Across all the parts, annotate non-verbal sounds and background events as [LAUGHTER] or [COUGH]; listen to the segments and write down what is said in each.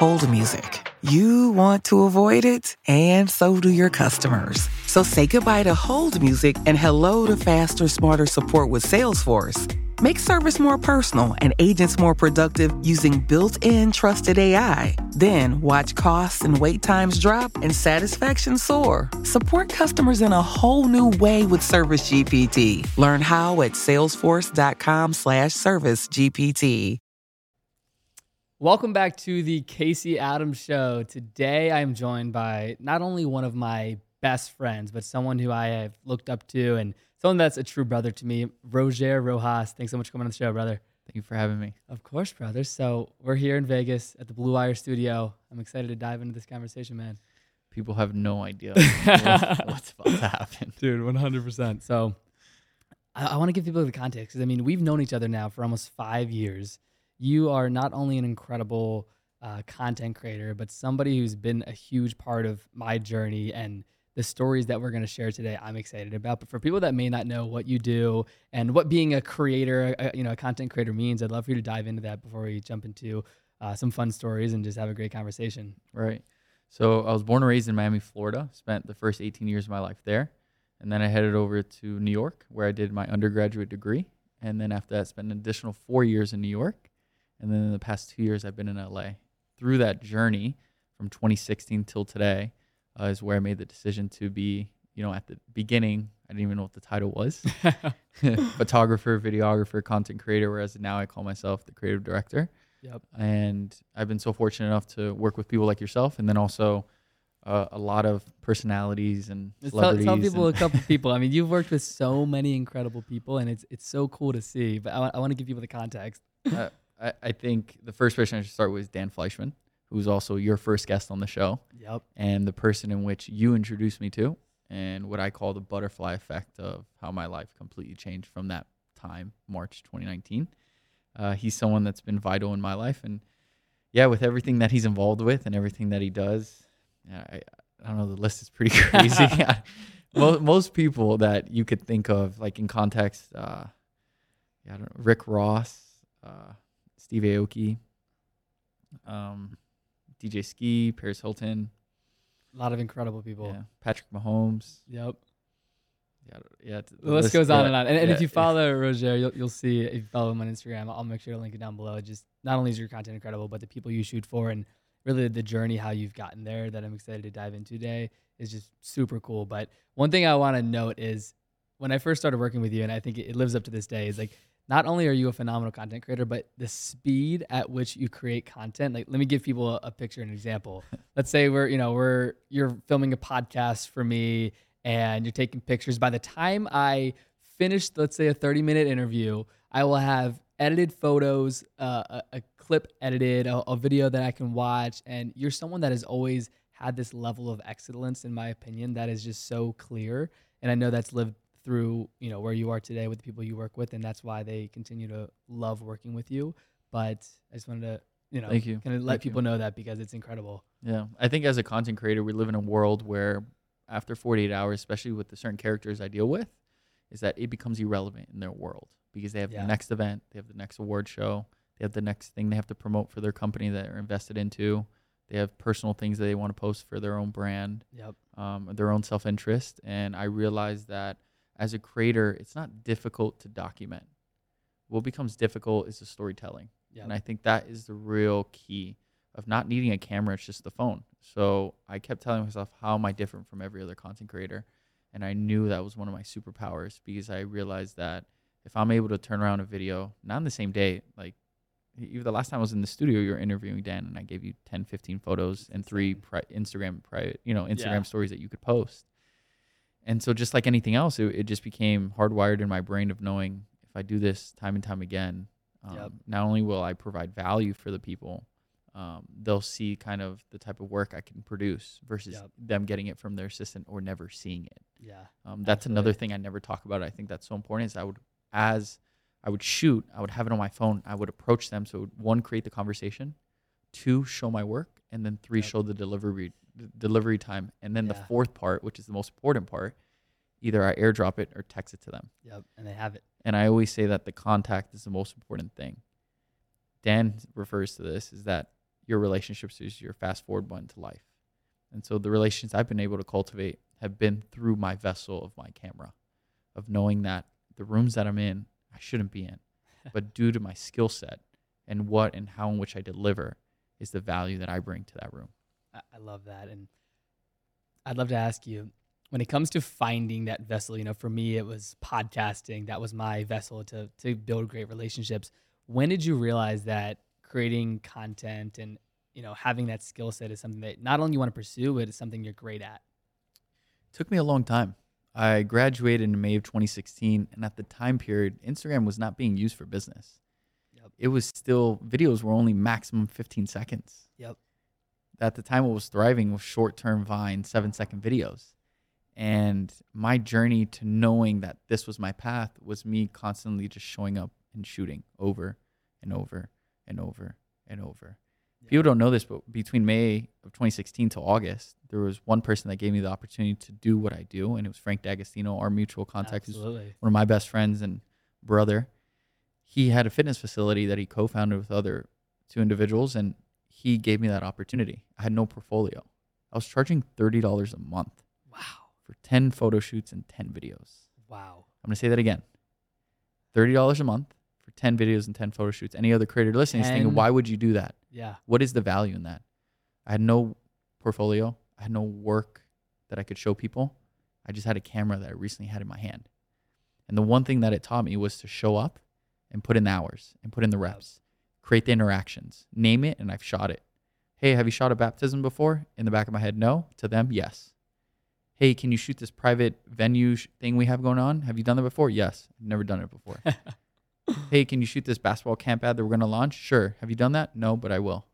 Hold music. You want to avoid it, and so do your customers. So say goodbye to hold music and hello to faster, smarter support with Salesforce. Make service more personal and agents more productive using built in trusted AI. Then watch costs and wait times drop and satisfaction soar. Support customers in a whole new way with Service GPT. Learn how at salesforce.com slash service GPT. Welcome back to the Casey Adams Show. Today I am joined by not only one of my best friends, but someone who I have looked up to and someone that's a true brother to me, Roger Rojas. Thanks so much for coming on the show, brother. Thank you for having me. Of course, brother. So we're here in Vegas at the Blue Wire Studio. I'm excited to dive into this conversation, man. People have no idea [LAUGHS] what's about to happen. Dude, 100%. So I, I want to give people the context. 'cause, I mean, we've known each other now for almost five years. You are not only an incredible uh, content creator, but somebody who's been a huge part of my journey and the stories that we're going to share today. I'm excited about. But for people that may not know what you do and what being a creator, a, you know, a content creator means, I'd love for you to dive into that before we jump into uh, some fun stories and just have a great conversation. Right. So I was born and raised in Miami, Florida. Spent the first 18 years of my life there, and then I headed over to New York, where I did my undergraduate degree. And then after that, spent an additional four years in New York. And then in the past two years, I've been in LA. Through that journey, from 2016 till today, uh, is where I made the decision to be. You know, at the beginning, I didn't even know what the title was [LAUGHS] [LAUGHS] photographer, videographer, content creator, whereas now I call myself the creative director. Yep. And I've been so fortunate enough to work with people like yourself, and then also uh, a lot of personalities and tell, celebrities. tell people and- a couple [LAUGHS] people. I mean, you've worked with so many incredible people, and it's it's so cool to see. But I, I want to give people the context. uh, I, I think the first person I should start with is Dan Fleyshman, who's also your first guest on the show, Yep. and the person in which you introduced me to, and what I call the butterfly effect of how my life completely changed from that time, March 2019. Uh, he's someone that's been vital in my life, and yeah, with everything that he's involved with and everything that he does, I, I don't know, the list is pretty [LAUGHS] crazy. [LAUGHS] most, most people that you could think of, like in context, uh, yeah, I don't know, Rick Ross, uh, Steve Aoki, um, DJ Ski, Paris Hilton, A lot of incredible people. yeah, Patrick Mahomes. Yep. Yeah, yeah. it's- The list goes on yeah, and on. And, and if you follow [LAUGHS] Roger, you'll, you'll see if you follow him on Instagram, I'll make sure to link it down below. Just not only is your content incredible, but the people you shoot for and really the journey how you've gotten there that I'm excited to dive into today is just super cool. But one thing I want to note is when I first started working with you, and I think it, it lives up to this day, is like not only are you a phenomenal content creator, but the speed at which you create content. Like, let me give people a, a picture, an example. [LAUGHS] Let's say we're, you know, we're you're filming a podcast for me, and you're taking pictures. By the time I finish, let's say a 30 minute interview, I will have edited photos, uh, a, a clip edited, a, a video that I can watch, and you're someone that has always had this level of excellence, in my opinion, that is just so clear. And I know that's lived through you know where you are today with the people you work with, and that's why they continue to love working with you. But I just wanted to you know Thank you. kind of let Thank you. people know that because it's incredible. Yeah, I think as a content creator, we live in a world where after 48 hours, especially with the certain characters I deal with, is that it becomes irrelevant in their world because they have Yeah. the next event, they have the next award show, they have the next thing they have to promote for their company that they're invested into. They have personal things that they want to post for their own brand, Yep. um, their own self interest. And I realized that as a creator, it's not difficult to document. What becomes difficult is the storytelling. Yep. And I think that is the real key of not needing a camera, it's just the phone. So I kept telling myself, how am I different from every other content creator? And I knew that was one of my superpowers because I realized that if I'm able to turn around a video, not on the same day, like even the last time I was in the studio, you were interviewing Dan and I gave you 10, 15 photos and three pri- Instagram private, you know, Instagram Yeah. stories that you could post. And so just like anything else, it, it just became hardwired in my brain of knowing if I do this time and time again, Um, Yep. Not only will I provide value for the people, um, they'll see kind of the type of work I can produce versus Yep. them getting it from their assistant or never seeing it. Yeah. Um, that's another thing I never talk about. I think that's so important. Is I would as I would shoot, I would have it on my phone. I would approach them. So one, create the conversation, two, show my work, and then three, Yep. show the delivery delivery time, and then the fourth part, which is the most important part, either I airdrop it or text it to them. Yep. And they have it. And I always say that the contact is the most important thing. Dan refers to this is that your relationships is your fast forward button to life. And so the relations I've been able to cultivate have been through my vessel of my camera, of knowing that the rooms that I'm in, I shouldn't be in. [LAUGHS] but due to my skill set and what and how in which I deliver is the value that I bring to that room. I, love that. And I'd love to ask you when it comes to finding that vessel, you know, for me, it was podcasting. That was my vessel to, to build great relationships. When did you realize that creating content and, you know, having that skill set is something that not only you want to pursue, but it's something you're great at? It took me a long time. I graduated in May of 2016, and at the time period, Instagram was not being used for business. Yep. It was still videos were only maximum 15 seconds. Yep. At the time, what was thriving was short-term Vine, seven-second videos, and my journey to knowing that this was my path was me constantly just showing up and shooting over and over and over and over. People don't know this, but between May of 2016 to August, there was one person that gave me the opportunity to do what I do, and it was Frank D'Agostino, our mutual contact, who's one of my best friends and brother. He had a fitness facility that he co-founded with other two individuals, and he gave me that opportunity. I had no portfolio. I was charging thirty dollars a month Wow. for ten photo shoots and ten videos. Wow. I'm gonna say that again. Thirty dollars a month for ten videos and ten photo shoots. Any other creator listening is thinking, why would you do that? Yeah. What is the value in that? I had no portfolio. I had no work that I could show people. I just had a camera that I recently had in my hand. And the one thing that it taught me was to show up and put in the hours and put in the reps, create the interactions, name it, and I've shot it. Hey, have you shot a baptism before? In the back of my head, no. To them, yes. Hey, can you shoot this private venue sh- thing we have going on? Have you done that before? Yes. I've never done it before. [LAUGHS] hey, can you shoot this basketball camp ad that we're going to launch? Sure. Have you done that? No, but I will.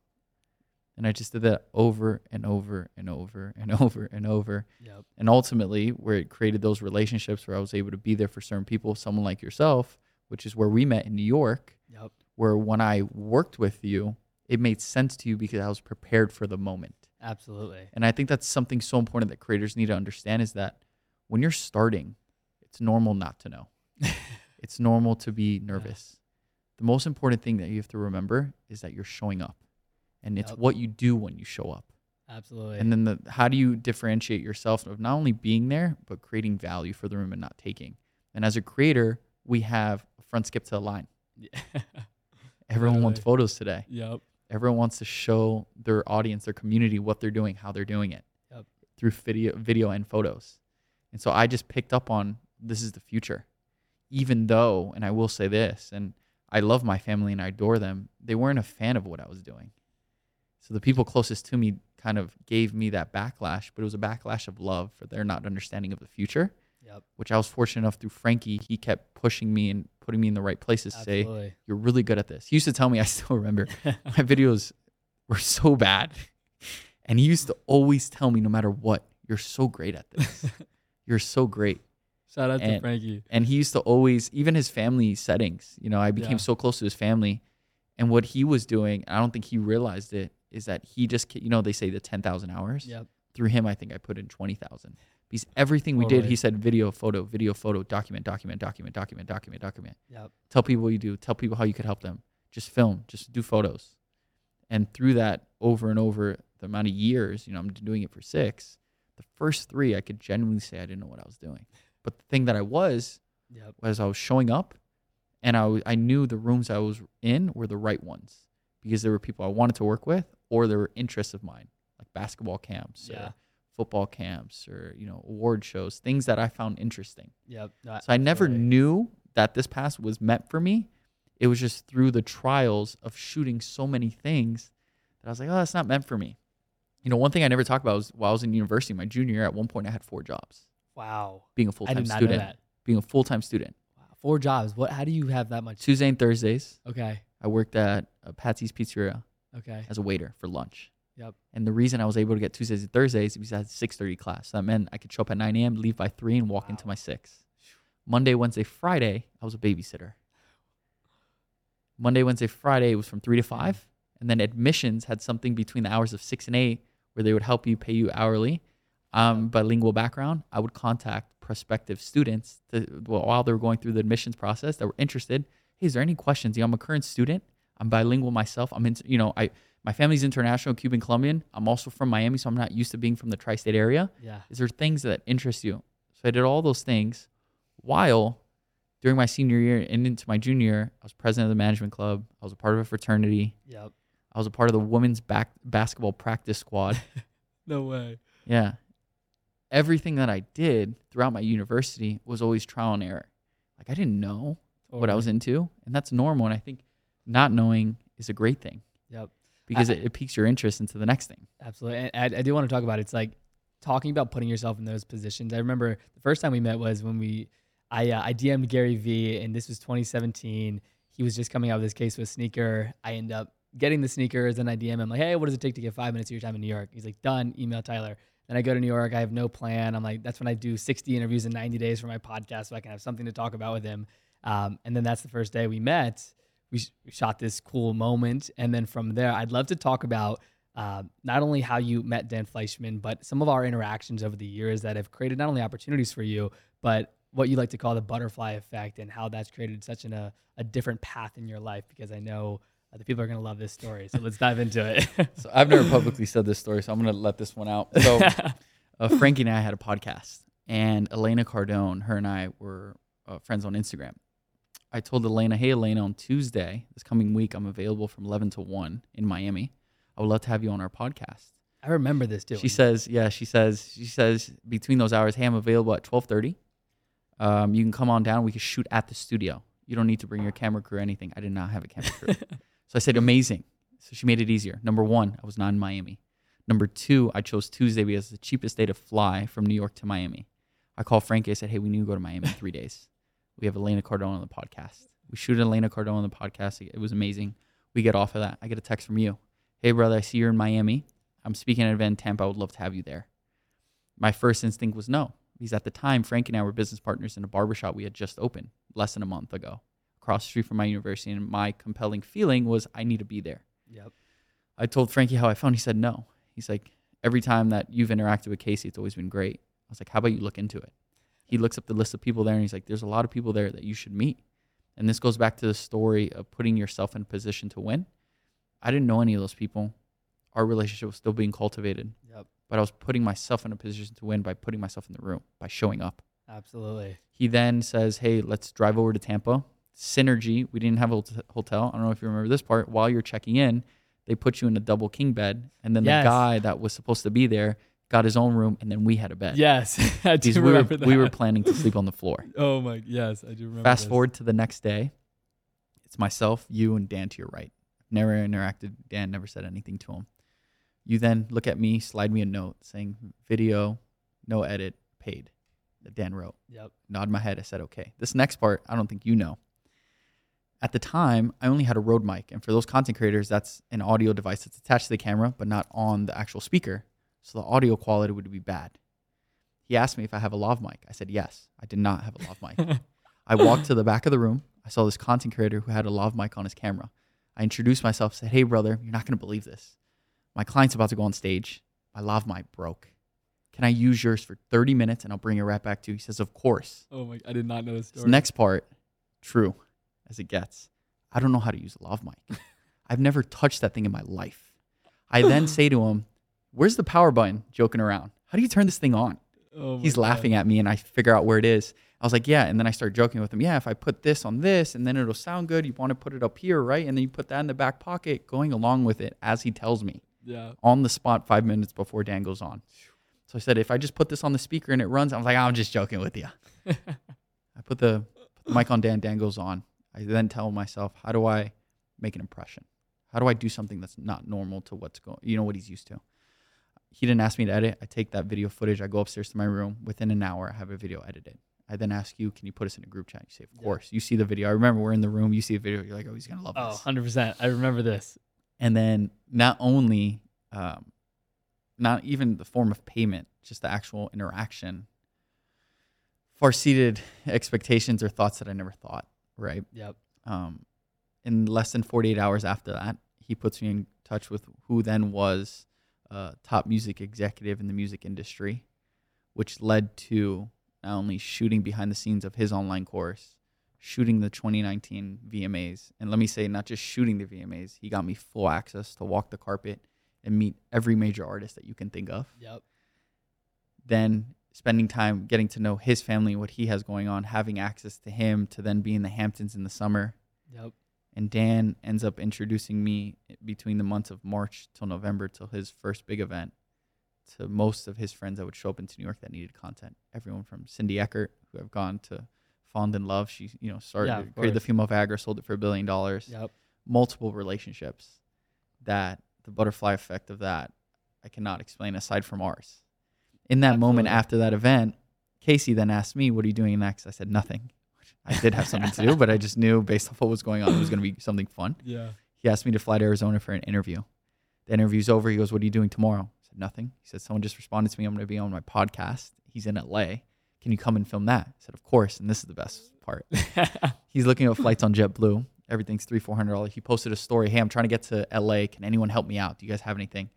And I just did that over and over and over and [LAUGHS] over and over. Yep. And ultimately, where it created those relationships where I was able to be there for certain people, someone like yourself, which is where we met in New York, Yep. Where when I worked with you, it made sense to you because I was prepared for the moment. Absolutely. And I think that's something so important that creators need to understand is that when you're starting, it's normal not to know. [LAUGHS] it's normal to be nervous. The most important thing that you have to remember is that you're showing up. And it's Yep. what you do when you show up. Absolutely. And then the how do you differentiate yourself of not only being there, but creating value for the room and not taking. And as a creator, we have a front skip to the line. Yeah. [LAUGHS] Everyone wants photos today. Yep. Everyone wants to show their audience, their community, what they're doing, how they're doing it Yep. through video, video and photos. And so I just picked up on this is the future. Even though, and I will say this, and I love my family and I adore them, they weren't a fan of what I was doing. So the people closest to me kind of gave me that backlash, but it was a backlash of love for their not understanding of the future, Yep. which I was fortunate enough through Frankie. He kept pushing me and putting me in the right places to say, you're really good at this. He used to tell me, [LAUGHS] I still remember, [LAUGHS] my videos were so bad. And he used to always tell me, no matter what, you're so great at this. [LAUGHS] you're so great. Shout out to Frankie. And he used to always, even his family settings, you know, I became Yeah. so close to his family. And what he was doing, I don't think he realized it, is that he just, you know, they say the 10,000 hours. Yep. Through him, I think I put in 20,000. Because everything we did, he said video, photo, video, photo, document, document, document, document, document, document. Yep. tell people what you do. Tell people how you could help them. Just film. Just do photos. And through that over and over the amount of years you know i'm doing it for six the first three i could genuinely say i didn't know what i was doing. But the thing that i was Yep. was i was showing up and I, w- I knew the rooms i was in were the right ones because there were people i wanted to work with or there were interests of mine like basketball camps Yeah. or football camps or you know award shows things that i found interesting Yep. No, so I never absolutely. knew that this pass was meant for me. It was just through the trials of shooting so many things that I was like, oh, that's not meant for me. You know, one thing I never talked about was while I was in university, my junior year, at one point I had four jobs. Wow. Being a full time did not student. know that. Being a full time student. Wow. Four jobs. What? How do you have that much? Tuesday and Thursdays, Okay. I worked at Patsy's Pizzeria Okay. as a waiter for lunch. Yep. And the reason I was able to get Tuesdays and Thursdays is because I had 6:30 class. So that meant I could show up at 9 a.m., leave by three, and walk into my six. Monday, Wednesday, Friday, I was a babysitter. Monday, Wednesday, Friday was from three to five, and then admissions had something between the hours of six and eight where they would help you pay you hourly. Um, bilingual background, I would contact prospective students to, while they were going through the admissions process that were interested. Hey, is there any questions? You know, I'm a current student. I'm bilingual myself. I'm in, you know, I my family's international, Cuban, Colombian. I'm also from Miami, so I'm not used to being from the tri-state area. Yeah. Is there things that interest you? So I did all those things while during my senior year and into my junior year, I was president of the management club. I was a part of a fraternity. Yep. I was a part of the women's back basketball practice squad. [LAUGHS] No way. yeah. Everything that I did throughout my university was always trial and error. Like I didn't know what I was into, and that's normal. And I think not knowing is a great thing Yep. Because I- it, it piques your interest into the next thing. Absolutely. And I, I do want to talk about it. It's like talking about putting yourself in those positions. I remember the first time we met was when we, I, uh, I DM'd Gary Vee, and this was 2017. He was just coming out of this case with sneaker. I end up getting the sneakers, and I DM him like, "Hey, what does it take to get five minutes of your time in New York?" He's like, "Done." Email Tyler. Then I go to New York. I have no plan. I'm like, that's when I do 60 interviews in 90 days for my podcast, so I can have something to talk about with him. Um, and then that's the first day we met. We, we shot this cool moment, and then from there, I'd love to talk about um, not only how you met Dan Fleyshman, but some of our interactions over the years that have created not only opportunities for you, but what you like to call the butterfly effect and how that's created such an, a, a different path in your life because I know uh, the people are going to love this story. So let's dive into it. [LAUGHS] So I've never publicly said this story, so I'm gonna let this one out. So [LAUGHS] uh, Frankie and I had a podcast, and Elena Cardone, her and I were uh, friends on Instagram. I told Elena, "Hey, Elena, on Tuesday, this coming week, I'm available from 11 to 1 in Miami. I would love to have you on our podcast." I remember this too. She says, "Yeah." She says, "She says between those hours, hey, I'm available at 12:30. Um, you can come on down. We can shoot at the studio. You don't need to bring your camera crew or anything. I did not have a camera crew." [LAUGHS] so I said, "Amazing." So she made it easier. Number one, I was not in Miami. Number two, I chose Tuesday because it's the cheapest day to fly from New York to Miami. I called Frankie. I said, "Hey, we need to go to Miami in three [LAUGHS] days. We have Elena Cardone on the podcast. We shoot Elena Cardone on the podcast. It was amazing. We get off of that. I get a text from you. Hey, brother, I see you're in Miami. I'm speaking at an event in Tampa. I would love to have you there. My first instinct was no, because at the time, Frank and I were business partners in a barbershop we had just opened less than a month ago across the street from my university. And my compelling feeling was I need to be there. Yep. I told Frankie how I felt. He said no. He's like, every time that you've interacted with Casey, it's always been great. I was like, how about you look into it? He looks up the list of people there and he's like, there's a lot of people there that you should meet. And this goes back to the story of putting yourself in a position to win. I didn't know any of those people. Our relationship was still being cultivated, Yep. but I was putting myself in a position to win by putting myself in the room, by showing up. Absolutely. He then says, Hey, let's drive over to Tampa. Synergy, we didn't have a hotel. I don't know if you remember this part. While you're checking in, they put you in a double king bed. And then Yes. the guy that was supposed to be there got his own room, and then we had a bed. Yes. [LAUGHS] I do Because we were, remember that. we were planning to sleep on the floor. [LAUGHS] Oh my. Yes, I do remember. Fast this. forward to the next day. It's myself, you, and Dan to your right. Never interacted. Dan never said anything to him. You then look at me, slide me a note saying, video, no edit, paid. That Dan wrote. Yep. Nod my head. I said, okay. This next part, I don't think you know. At the time, I only had a Rode mic. And for those content creators, that's an audio device that's attached to the camera, but not on the actual speaker. So the audio quality would be bad. He asked me if I have a lav mic. I said, yes. I did not have a lav mic. [LAUGHS] I walked to the back of the room. I saw this content creator who had a lav mic on his camera. I introduced myself, said, hey, brother, you're not going to believe this. My client's about to go on stage. My lav mic broke. Can I use yours for 30 minutes and I'll bring it right back to you? He says, Of course. Oh my. I did not know this This next part, true as it gets. I don't know how to use a lav mic. [LAUGHS] I've never touched that thing in my life. I then [LAUGHS] say to him, Where's the power button? Joking around. How do you turn this thing on? Oh He's God. laughing at me and I figure out where it is. I was like, Yeah. And then I start joking with him. Yeah, if I put this on this and then it'll sound good, you want to put it up here, right? And then you put that in the back pocket, going along with it as he tells me Yeah. on the spot five minutes before Dan goes on. So I said, if I just put this on the speaker and it runs, I was like, I'm just joking with you. [LAUGHS] I put the, put the mic on Dan, Dan goes on. I then tell myself, how do I make an impression? How do I do something that's not normal to what's going, you know, what he's used to? He didn't ask me to edit. I take that video footage. I go upstairs to my room. Within an hour, I have a video edited. I then ask you, can you put us in a group chat? You say, of course. You see the video. I remember we're in the room. You see the video. You're like, oh, he's gonna love Oh, this. 100%. I remember this. And then not only, um, not even the form of payment, just the actual interaction, far seated expectations or thoughts that I never thought. Right. Yep. Um, in less than 48 hours after that, he puts me in touch with who then was a top music executive in the music industry, which led to not only shooting behind the scenes of his online course, shooting the 2019 VMAs. And let me say, not just shooting the VMAs, he got me full access to walk the carpet and meet every major artist that you can think of. Yep. Then spending time getting to know his family, what he has going on, having access to him, to then be in the Hamptons in the summer. Yep. And Dan ends up introducing me between the months of March till November till his first big event to most of his friends that would show up into New York that needed content. Everyone from Cindy Eckert, who have gone to Fond and Love. She, you know, started Yeah, created the female Viagra, sold it for a billion dollars. Yep. Multiple relationships that the butterfly effect of that I cannot explain aside from ours. In that moment after that event, Casey then asked me, What are you doing next? I said, Nothing. I did have something to do, but I just knew based off what was going on, it was going to be [CLEARS THROAT] something fun. Yeah. He asked me to fly to Arizona for an interview. The interview's over. He goes, What are you doing tomorrow? I said, Nothing. He said, Someone just responded to me. I'm going to be on my podcast. He's in LA. Can you come and film that? I said, Of course. And this is the best part. [LAUGHS] He's looking at flights on JetBlue. Everything's three, four hundred dollars. He posted a story. Hey, I'm trying to get to LA. Can anyone help me out? Do you guys have anything?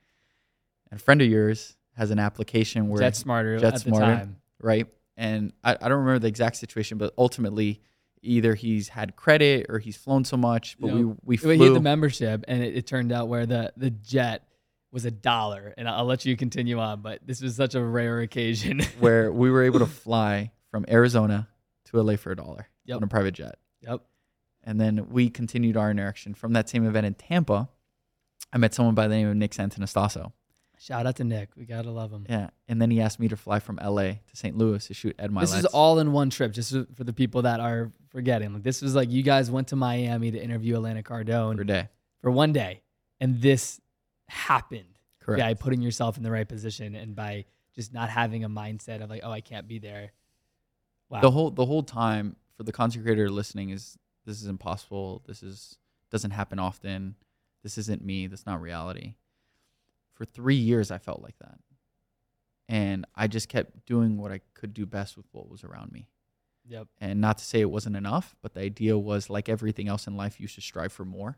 And a friend of yours has an application where JetSmarter Jet at the time. right? And I, I don't remember the exact situation, but ultimately, either he's had credit or he's flown so much. But we we flew. He had the membership, and it, it turned out where the, the jet was a dollar. And I'll, I'll let you continue on, but this was such a rare occasion. [LAUGHS] where we were able to fly from Arizona to LA for a dollar Yep. on a private jet. yep. And then we continued our interaction from that same event in Tampa. I met someone by the name of Nick Santanastasso. Shout out to Nick. We gotta love him. Yeah. And then he asked me to fly from LA to St. Louis to shoot Ed Mylett's. This is all in one trip, just for the people that are forgetting. Like this was like you guys went to Miami to interview Elena Cardone per day. for one day, and this happened. Correct. By putting yourself in the right position and by just not having a mindset of like, oh, I can't be there. Wow. The whole the whole time for the content creator listening is this is impossible. This is doesn't happen often. This isn't me. That's not reality. For three years, I felt like that, and I just kept doing what I could do best with what was around me. yep. And not to say it wasn't enough, but the idea was like everything else in life, you should strive for more.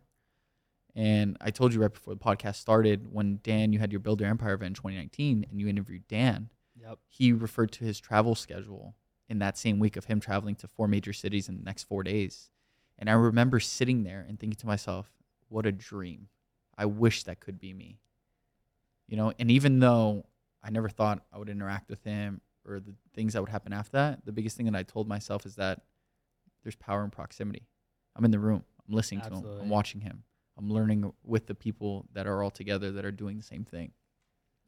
And I told you right before the podcast started, when Dan, you had your Build Your Empire event in 2019, and you interviewed Dan, Yep. he referred to his travel schedule in that same week of him traveling to four major cities in the next four days. And I remember sitting there and thinking to myself, what a dream. I wish that could be me. You know, and even though I never thought I would interact with him or the things that would happen after that, the biggest thing that I told myself is that there's power in proximity. I'm in the room, I'm listening to him, I'm watching him, I'm learning with the people that are all together that are doing the same thing.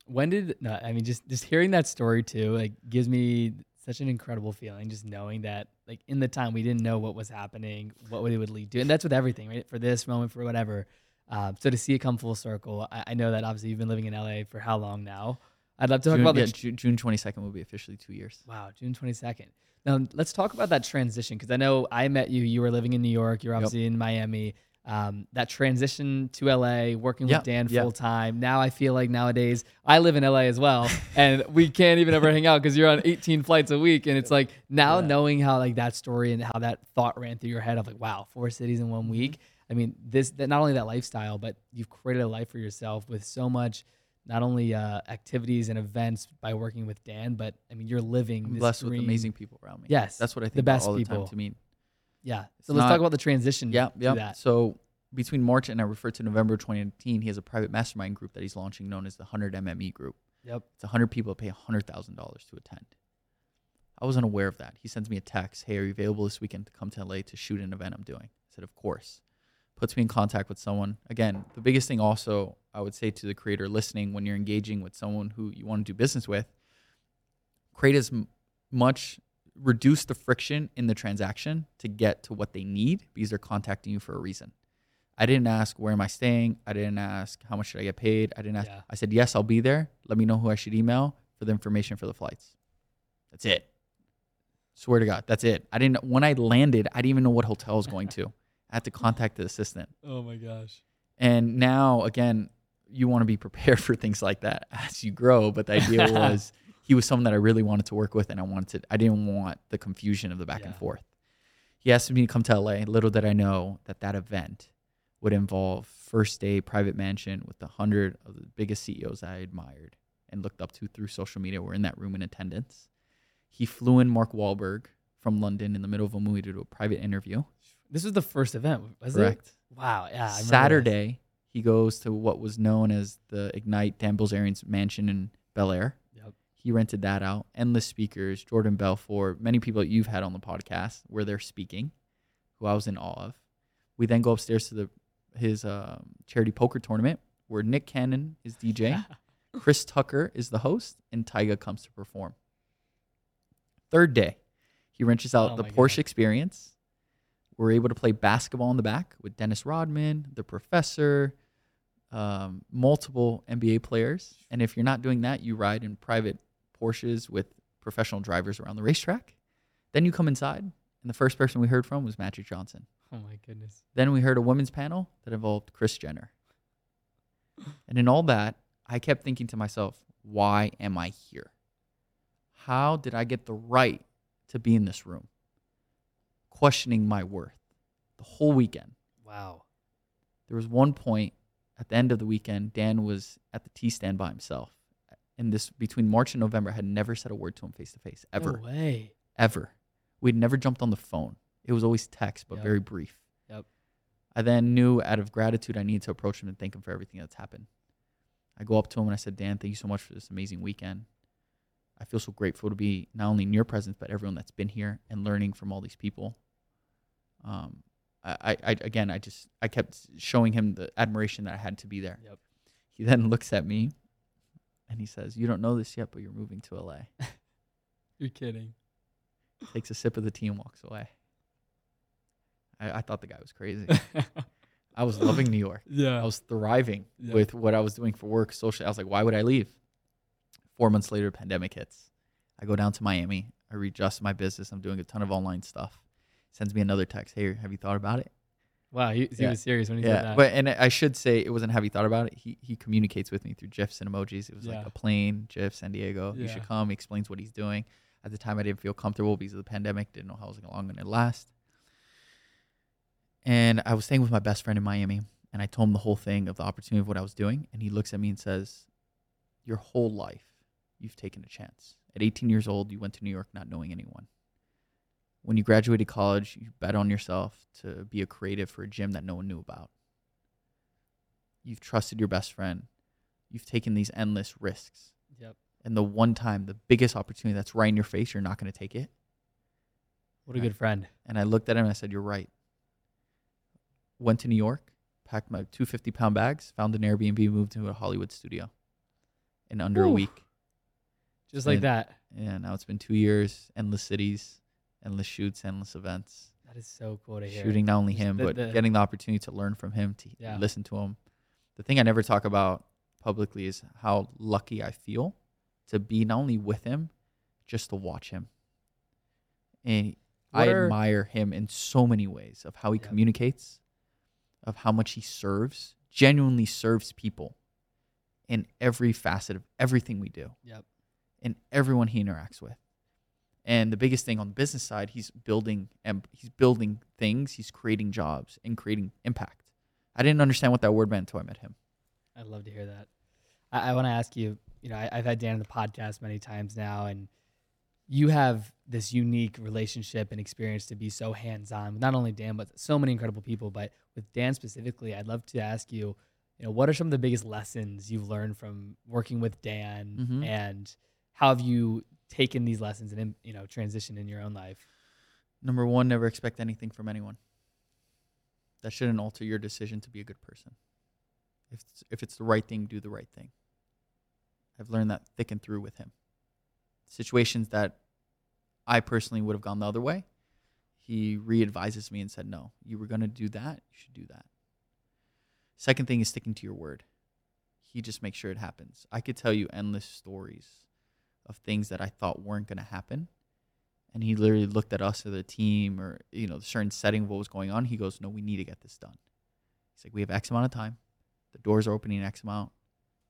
When did no, I mean just just hearing that story too like gives me such an incredible feeling just knowing that like in the time we didn't know what was happening what it would lead to and that's with everything right? For this moment for whatever um, so to see it come full circle I, I know that obviously you've been living in LA for how long now I'd love to talk June, about yeah, the Ju- June 22nd will be officially two years. Wow, June 22nd. Now, let's talk about that transition because I know I met you. You were living in New York. You're obviously in Miami. Um, that transition to LA, working Yeah, with Dan yeah. full time. Now I feel like nowadays I live in LA as well, [LAUGHS] and we can't even ever hang out because you're on 18 flights a week. And it's like now knowing how like that story and how that thought ran through your head of like, wow, four cities in Mm-hmm. one week. I mean, this that not only that lifestyle, but you've created a life for yourself with so much. Not only uh, activities and events by working with Dan, but I mean, you're living. I'm this blessed with amazing people around me. Yes, That's what I think the best all the people. time to me. Yeah. It's So let's not- talk about the transition. Yeah, yeah. that. So between March and I refer to November 2019, he has a private mastermind group that he's launching known as the 100 MME group. Yep. It's 100 people that pay $100,000 to attend. I wasn't aware of that. He sends me a text, "Hey, are you available this weekend to come to LA to shoot an event I'm doing?" I said, "Of course." Puts me in contact with someone. Again, the biggest thing also I would say to the creator listening when you're engaging with someone who you want to do business with, create as much reduce the friction in the transaction to get to what they need because they're contacting you for a reason. I didn't ask where am I staying. I didn't ask how much should I get paid. I didn't ask. Yeah. I said yes, I'll be there. Let me know who I should email for the information for the flights. That's it. Swear to God, that's it. I didn't. When I landed, I didn't even know what hotel I was going to. I had to contact the assistant. Oh my gosh. And now, again, you want to be [LAUGHS] prepared for things like that as you grow. But the idea [LAUGHS] was he was someone that I really wanted to work with, and I wanted. To, I didn't want the confusion of the back and forth. He asked me to come to LA. Little did I know that that event would involve first day private mansion with a hundred of the biggest CEOs I admired and looked up to through social media. Were in that room in attendance. He flew in Mark Wahlberg from London in the middle of a movie to do a private interview. This was the first event, was Correct. it? Wow. Yeah. I. Saturday, he goes to what was known as the Ignite Dan Bilzerian's mansion in Bel Air. Yep. He rented that out. Endless speakers, Jordan Belfort, many people that you've had on the podcast where they're speaking, who I was in awe of. We then go upstairs to the his um, charity poker tournament where Nick Cannon is DJ, [LAUGHS] Chris Tucker is the host, and Tyga comes to perform. Third day, he rents out Oh the Porsche God. experience. We're able to play basketball in the back with Dennis Rodman, the professor, um, multiple NBA players. And if you're not doing that, you ride in private Porsches with professional drivers around the racetrack. Then you come inside, and the first person we heard from was Magic Johnson. Oh my goodness. Then we heard a women's panel that involved Kris Jenner. And in all that, I kept thinking to myself, why am I here? How did I get the right to be in this room? Questioning my worth the whole weekend. Wow. There was one point at the end of the weekend, Dan was at the tea stand by himself. And this between March and November, I had never said a word to him face to face, ever No way. ever. We'd never jumped on the phone. It was always text, but Yep. very brief. Yep. I then knew out of gratitude I needed to approach him and thank him for everything that's happened. I go up to him and I said, Dan, thank you so much for this amazing weekend. I feel so grateful to be not only in your presence, but everyone that's been here and learning from all these people. Um, I, I, again, I just, I kept showing him the admiration that I had to be there. Yep. He then looks at me and he says, You don't know this yet, but you're moving to LA. [LAUGHS] You're kidding. takes a sip of the tea and walks away. I, I thought the guy was crazy. [LAUGHS] I was loving New York. yeah. I was thriving Yeah. with what I was doing for work, socially. I was like, why would I leave? Four months later, pandemic hits. I go down to Miami. I readjust my business. I'm doing a ton of online stuff. Sends me another text. Hey, have you thought about it? wow. He, he Yeah. was serious when he said that. but and I should say it wasn't have you thought about it. He he communicates with me through gifs and emojis. It was Yeah. like a plane, GIF, San Diego. You should come. He explains what he's doing. At the time, I didn't feel comfortable because of the pandemic. Didn't know how long it was going to last. And I was staying with my best friend in Miami, and I told him the whole thing of the opportunity of what I was doing, and he looks at me and says, "Your whole life, you've taken a chance. At 18 years old, you went to New York not knowing anyone." When you graduated college, you bet on yourself to be a creative for a gym that no one knew about you've trusted your best friend you've taken these endless risks yep. and the one time the biggest opportunity that's right in your face you're not going to take it What a Right. good friend. and i looked at him and i said you're right went to new york packed my 250 pound bags found an airbnb moved to a hollywood studio in under a week Just like And- that. yeah now it's been two years endless cities endless shoots endless events That is so cool to hear. shooting not only him the- but the- getting the opportunity to learn from him to Yeah. listen to him the thing i never talk about publicly is how lucky i feel to be not only with him just to watch him and i are- admire him in so many ways of how he Yep. communicates of how much he serves genuinely serves people in every facet of everything we do Yep. and everyone he interacts with. And the biggest thing on the business side, he's building and he's building things, he's creating jobs and creating impact. I didn't understand what that word meant until I met him. I'd love to hear that. I, I want to ask you. You know, I, I've had Dan on the podcast many times now, and you have this unique relationship and experience to be so hands-on with not only Dan but so many incredible people. But with Dan specifically, I'd love to ask you. You know, what are some of the biggest lessons you've learned from working with Dan, Mhm. and how have you taken these lessons and you know transitioned in your own life? Number one, never expect anything from anyone. That shouldn't alter your decision to be a good person. If it's, if it's the right thing, do the right thing. I've learned that thick and through with him. Situations that I personally would have gone the other way, he re-advises me and said, "No, you were going to do that. You should do that." Second thing is sticking to your word. He just makes sure it happens. I could tell you endless stories of things that I thought weren't going to happen, And he literally looked at us as a team or, you know, the certain setting of what was going on. He goes, No, we need to get this done. He's like, We have X amount of time. The doors are opening in X amount.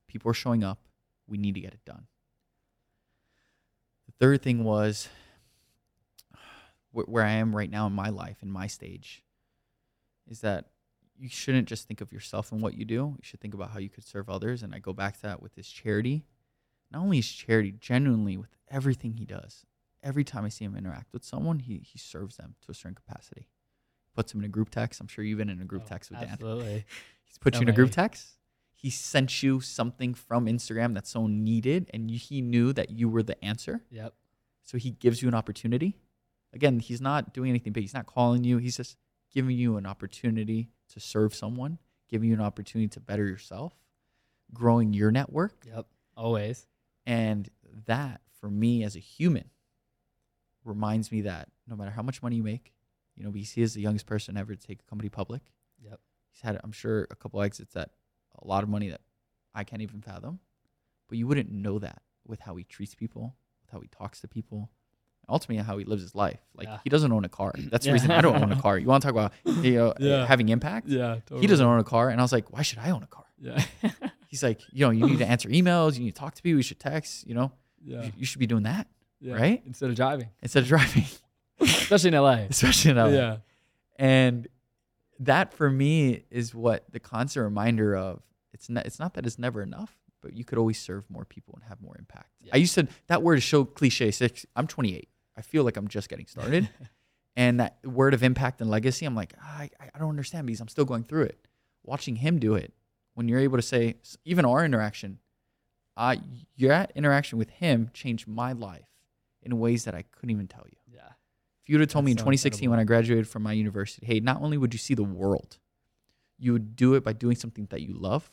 People are showing up. We need to get it done. The third thing was wh- where I am right now in my life, in my stage, is that you shouldn't just think of yourself and what you do. You should think about how you could serve others. And I go back to that with this charity. Not only his charity, genuinely with everything he does. Every time I see him interact with someone, he, he serves them to a certain capacity. Puts them in a group text. I'm sure you've been in a group Oh, text with Dan. Absolutely. [LAUGHS] He's put So you in a group text. He sent you something from Instagram that someone needed, and you, he knew that you were the answer. Yep. So he gives you an opportunity. Again, he's not doing anything big. He's not calling you. He's just giving you an opportunity to serve someone, giving you an opportunity to better yourself, growing your network. Yep. Always. And that, for me as a human, reminds me that no matter how much money you make, you know, he is the youngest person ever to take a company public. Yep. He's had, I'm sure, a couple exits that a lot of money that I can't even fathom. But you wouldn't know that with how he treats people, with how he talks to people, ultimately how he lives his life. Like Yeah. he doesn't own a car. [CLEARS THROAT] That's the Yeah. reason I don't own a car. You want to talk about you know, [LAUGHS] Yeah. having impact? Yeah. He doesn't own a car, and I was like, why should I own a car? Yeah. [LAUGHS] He's like, you know, you need to answer emails, you need to talk to people, you should text, you know, yeah. you, you should be doing that yeah. right? Instead of driving, instead of driving, [LAUGHS] especially in LA. especially in LA. Yeah. And that for me is what the constant reminder of it's not it's not that it's never enough, but you could always serve more people and have more impact. I used to that word is so cliche. Six, I'm 28. I feel like I'm just getting started. [LAUGHS] and that word of impact and legacy, I'm like, "Ah, I, I don't understand because I'm still going through it. Watching him do it, when you're able to say, even our interaction, uh, your interaction with him changed my life in ways that I couldn't even tell you. Yeah. If you would have told me in so 2016 when I graduated from my university, hey, not only would you see the world, you would do it by doing something that you love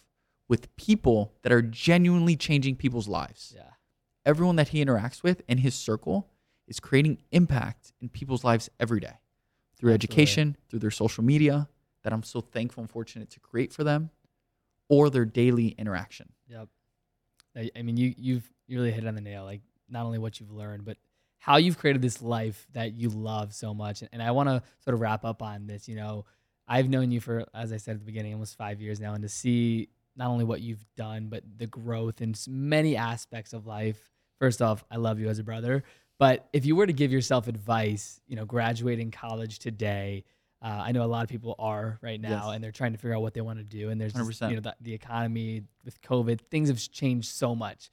with people that are genuinely changing people's lives. Yeah. Everyone that he interacts with in his circle is creating impact in people's lives every day through Absolutely. education, through their social media that I'm so thankful and fortunate to create for them, or their daily interaction. Yep. I, I mean, you you've you really hit it on the nail. Like not only what you've learned, but how you've created this life that you love so much. And, and I want to sort of wrap up on this. You know, I've known you for, as I said at the beginning, almost five years now, and to see not only what you've done, but the growth in many aspects of life. First off, I love you as a brother. But if you were to give yourself advice, you know, graduating college today, uh, I know a lot of people are right now, Yes. and they're trying to figure out what they want to do. And there's, this, you know, the, the economy with COVID, things have changed so much,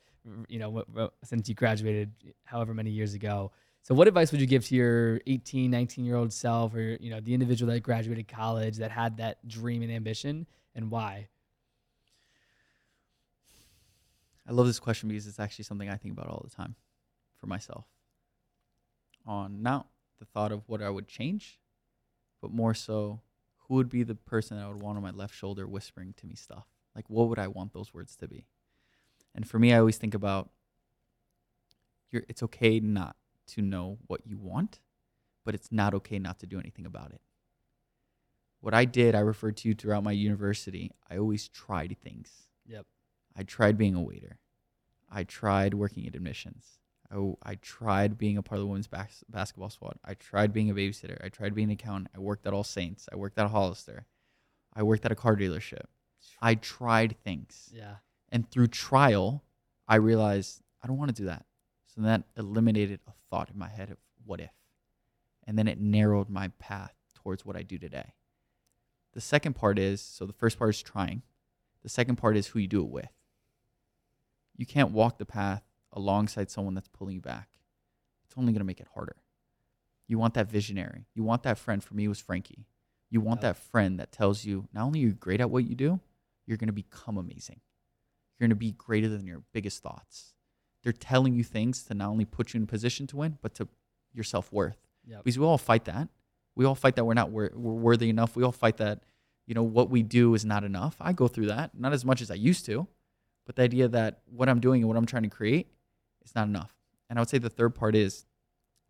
you know, since you graduated however many years ago. So what advice would you give to your 18, 19 year old self or, you know, the individual that graduated college that had that dream and ambition and why? I love this question because it's actually something I think about all the time for myself. On not the thought of what I would change, but more so who would be the person that I would want on my left shoulder whispering to me stuff? Like, what would I want those words to be? And for me, I always think about you're, it's okay not to know what you want, but it's not okay not to do anything about it. What I did, I referred to throughout my university, I always tried things. Yep. I tried being a waiter. I tried working at admissions. I, I tried being a part of the women's bas- basketball squad. I tried being a babysitter. I tried being an accountant. I worked at All Saints. I worked at Hollister. I worked at a car dealership. I tried things. Yeah. And through trial, I realized I don't want to do that. So that eliminated a thought in my head of what if. And then it narrowed my path towards what I do today. The second part is so the first part is trying. The second part is who you do it with. You can't walk the path alongside someone that's pulling you back. It's only going to make it harder. You want that visionary. You want that friend. For me, it was Frankie. You want that friend that tells you not only are you're great at what you do, you're going to become amazing. You're going to be greater than your biggest thoughts. They're telling you things to not only put you in a position to win, but to your self worth. Yep. Because we all fight that. We all fight that we're not wor- we're worthy enough. We all fight that, you know, what we do is not enough. I go through that, not as much as I used to, but the idea that what I'm doing and what I'm trying to create is not enough. And I would say the third part is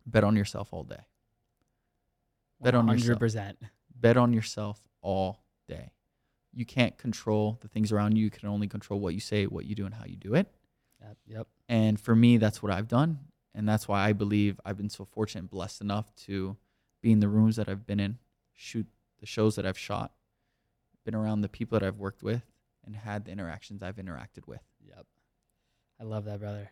bet on yourself all day. Bet on yourself. 100%. Bet on yourself all day. You can't control the things around you. You can only control what you say, what you do, and how you do it. Yep. Yep. And for me, that's what I've done. and that's why I believe I've been so fortunate and blessed enough to be in the rooms that I've been in, shoot the shows that I've shot, been around the people that I've worked with, and had the interactions I've interacted with. Yep. I love that, brother.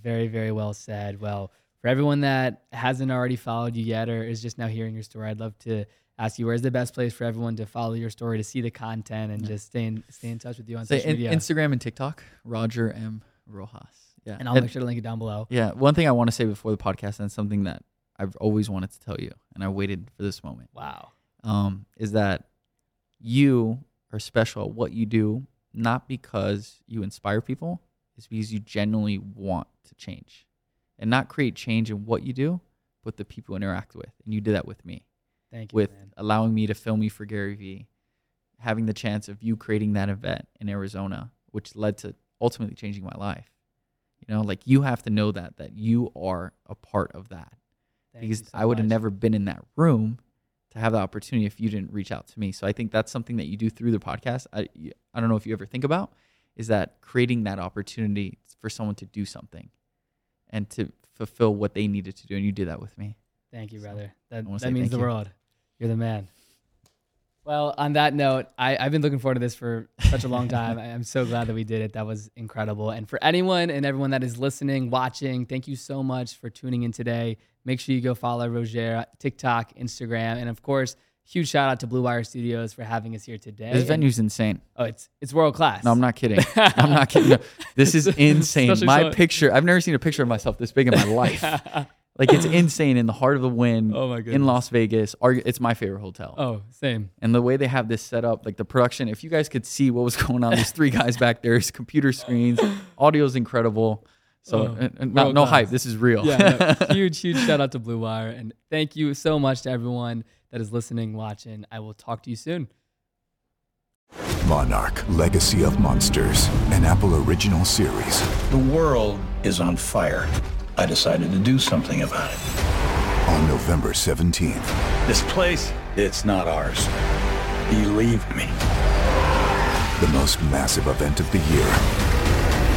Very, very well said. Well, for everyone that hasn't already followed you yet or is just now hearing your story, I'd love to ask you where's the best place for everyone to follow your story, to see the content, and just stay in stay in touch with you on So social in, media. Instagram and TikTok, Roger M Rojas. Yeah, and I'll make sure to link it down below. Yeah, one thing I want to say before the podcast, and something that I've always wanted to tell you, and I waited for this moment, Wow. um, is that you are special at what you do, not because you inspire people, it's because you genuinely want to change, and not create change in what you do, but the people you interact with, and you did that with me, Thank you, with man. allowing me to film you for Gary Vee, having the chance of you creating that event in Arizona, which led to ultimately changing my life. You know, like you have to know that that you are a part of that Thank because so I would have never been in that room to have the opportunity if you didn't reach out to me. So I think that's something that you do through the podcast. I I don't know if you ever think about is that creating that opportunity for someone to do something and to fulfill what they needed to do and you did that with me. Thank you, brother. That, that means the you. world. You're the man. Well, on that note, I, I've been looking forward to this for such a long [LAUGHS] time. I- I'm so glad that we did it. That was incredible. And for anyone and everyone that is listening, watching, thank you so much for tuning in today. Make sure you go follow Roger, uh, TikTok, Instagram, and of course, huge shout out to Blue Wire Studios for having us here today. This venue's insane. oh, it's it's world class. No, I'm not kidding. I'm not kidding. No, [LAUGHS] this is insane. Especially My so- picture, I've never seen a picture of myself this big in my life. [LAUGHS] like it's insane in the heart of the Wynn Oh my in. Las Vegas. It's my favorite hotel. Oh, same. And the way they have this set up, like the production, if you guys could see what was [LAUGHS] going on, there's three guys back there, there's computer screens, audio's incredible. So, Oh, and, and not, no hype. This is real. Yeah, no, huge, huge shout out to Blue Wire. And thank you so much to everyone that is listening, watching. I will talk to you soon. Monarch Legacy of Monsters, an Apple original series. The world is on fire. I decided to do something about it. On November 17th, This place, it's not ours. Believe me. the most massive event of the year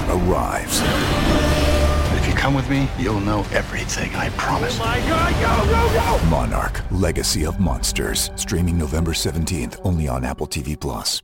arrives. If you come with me, you'll know everything, I promise. Oh my God, go, go, go! Monarch Legacy of Monsters, streaming November 17th only on Apple TV Plus.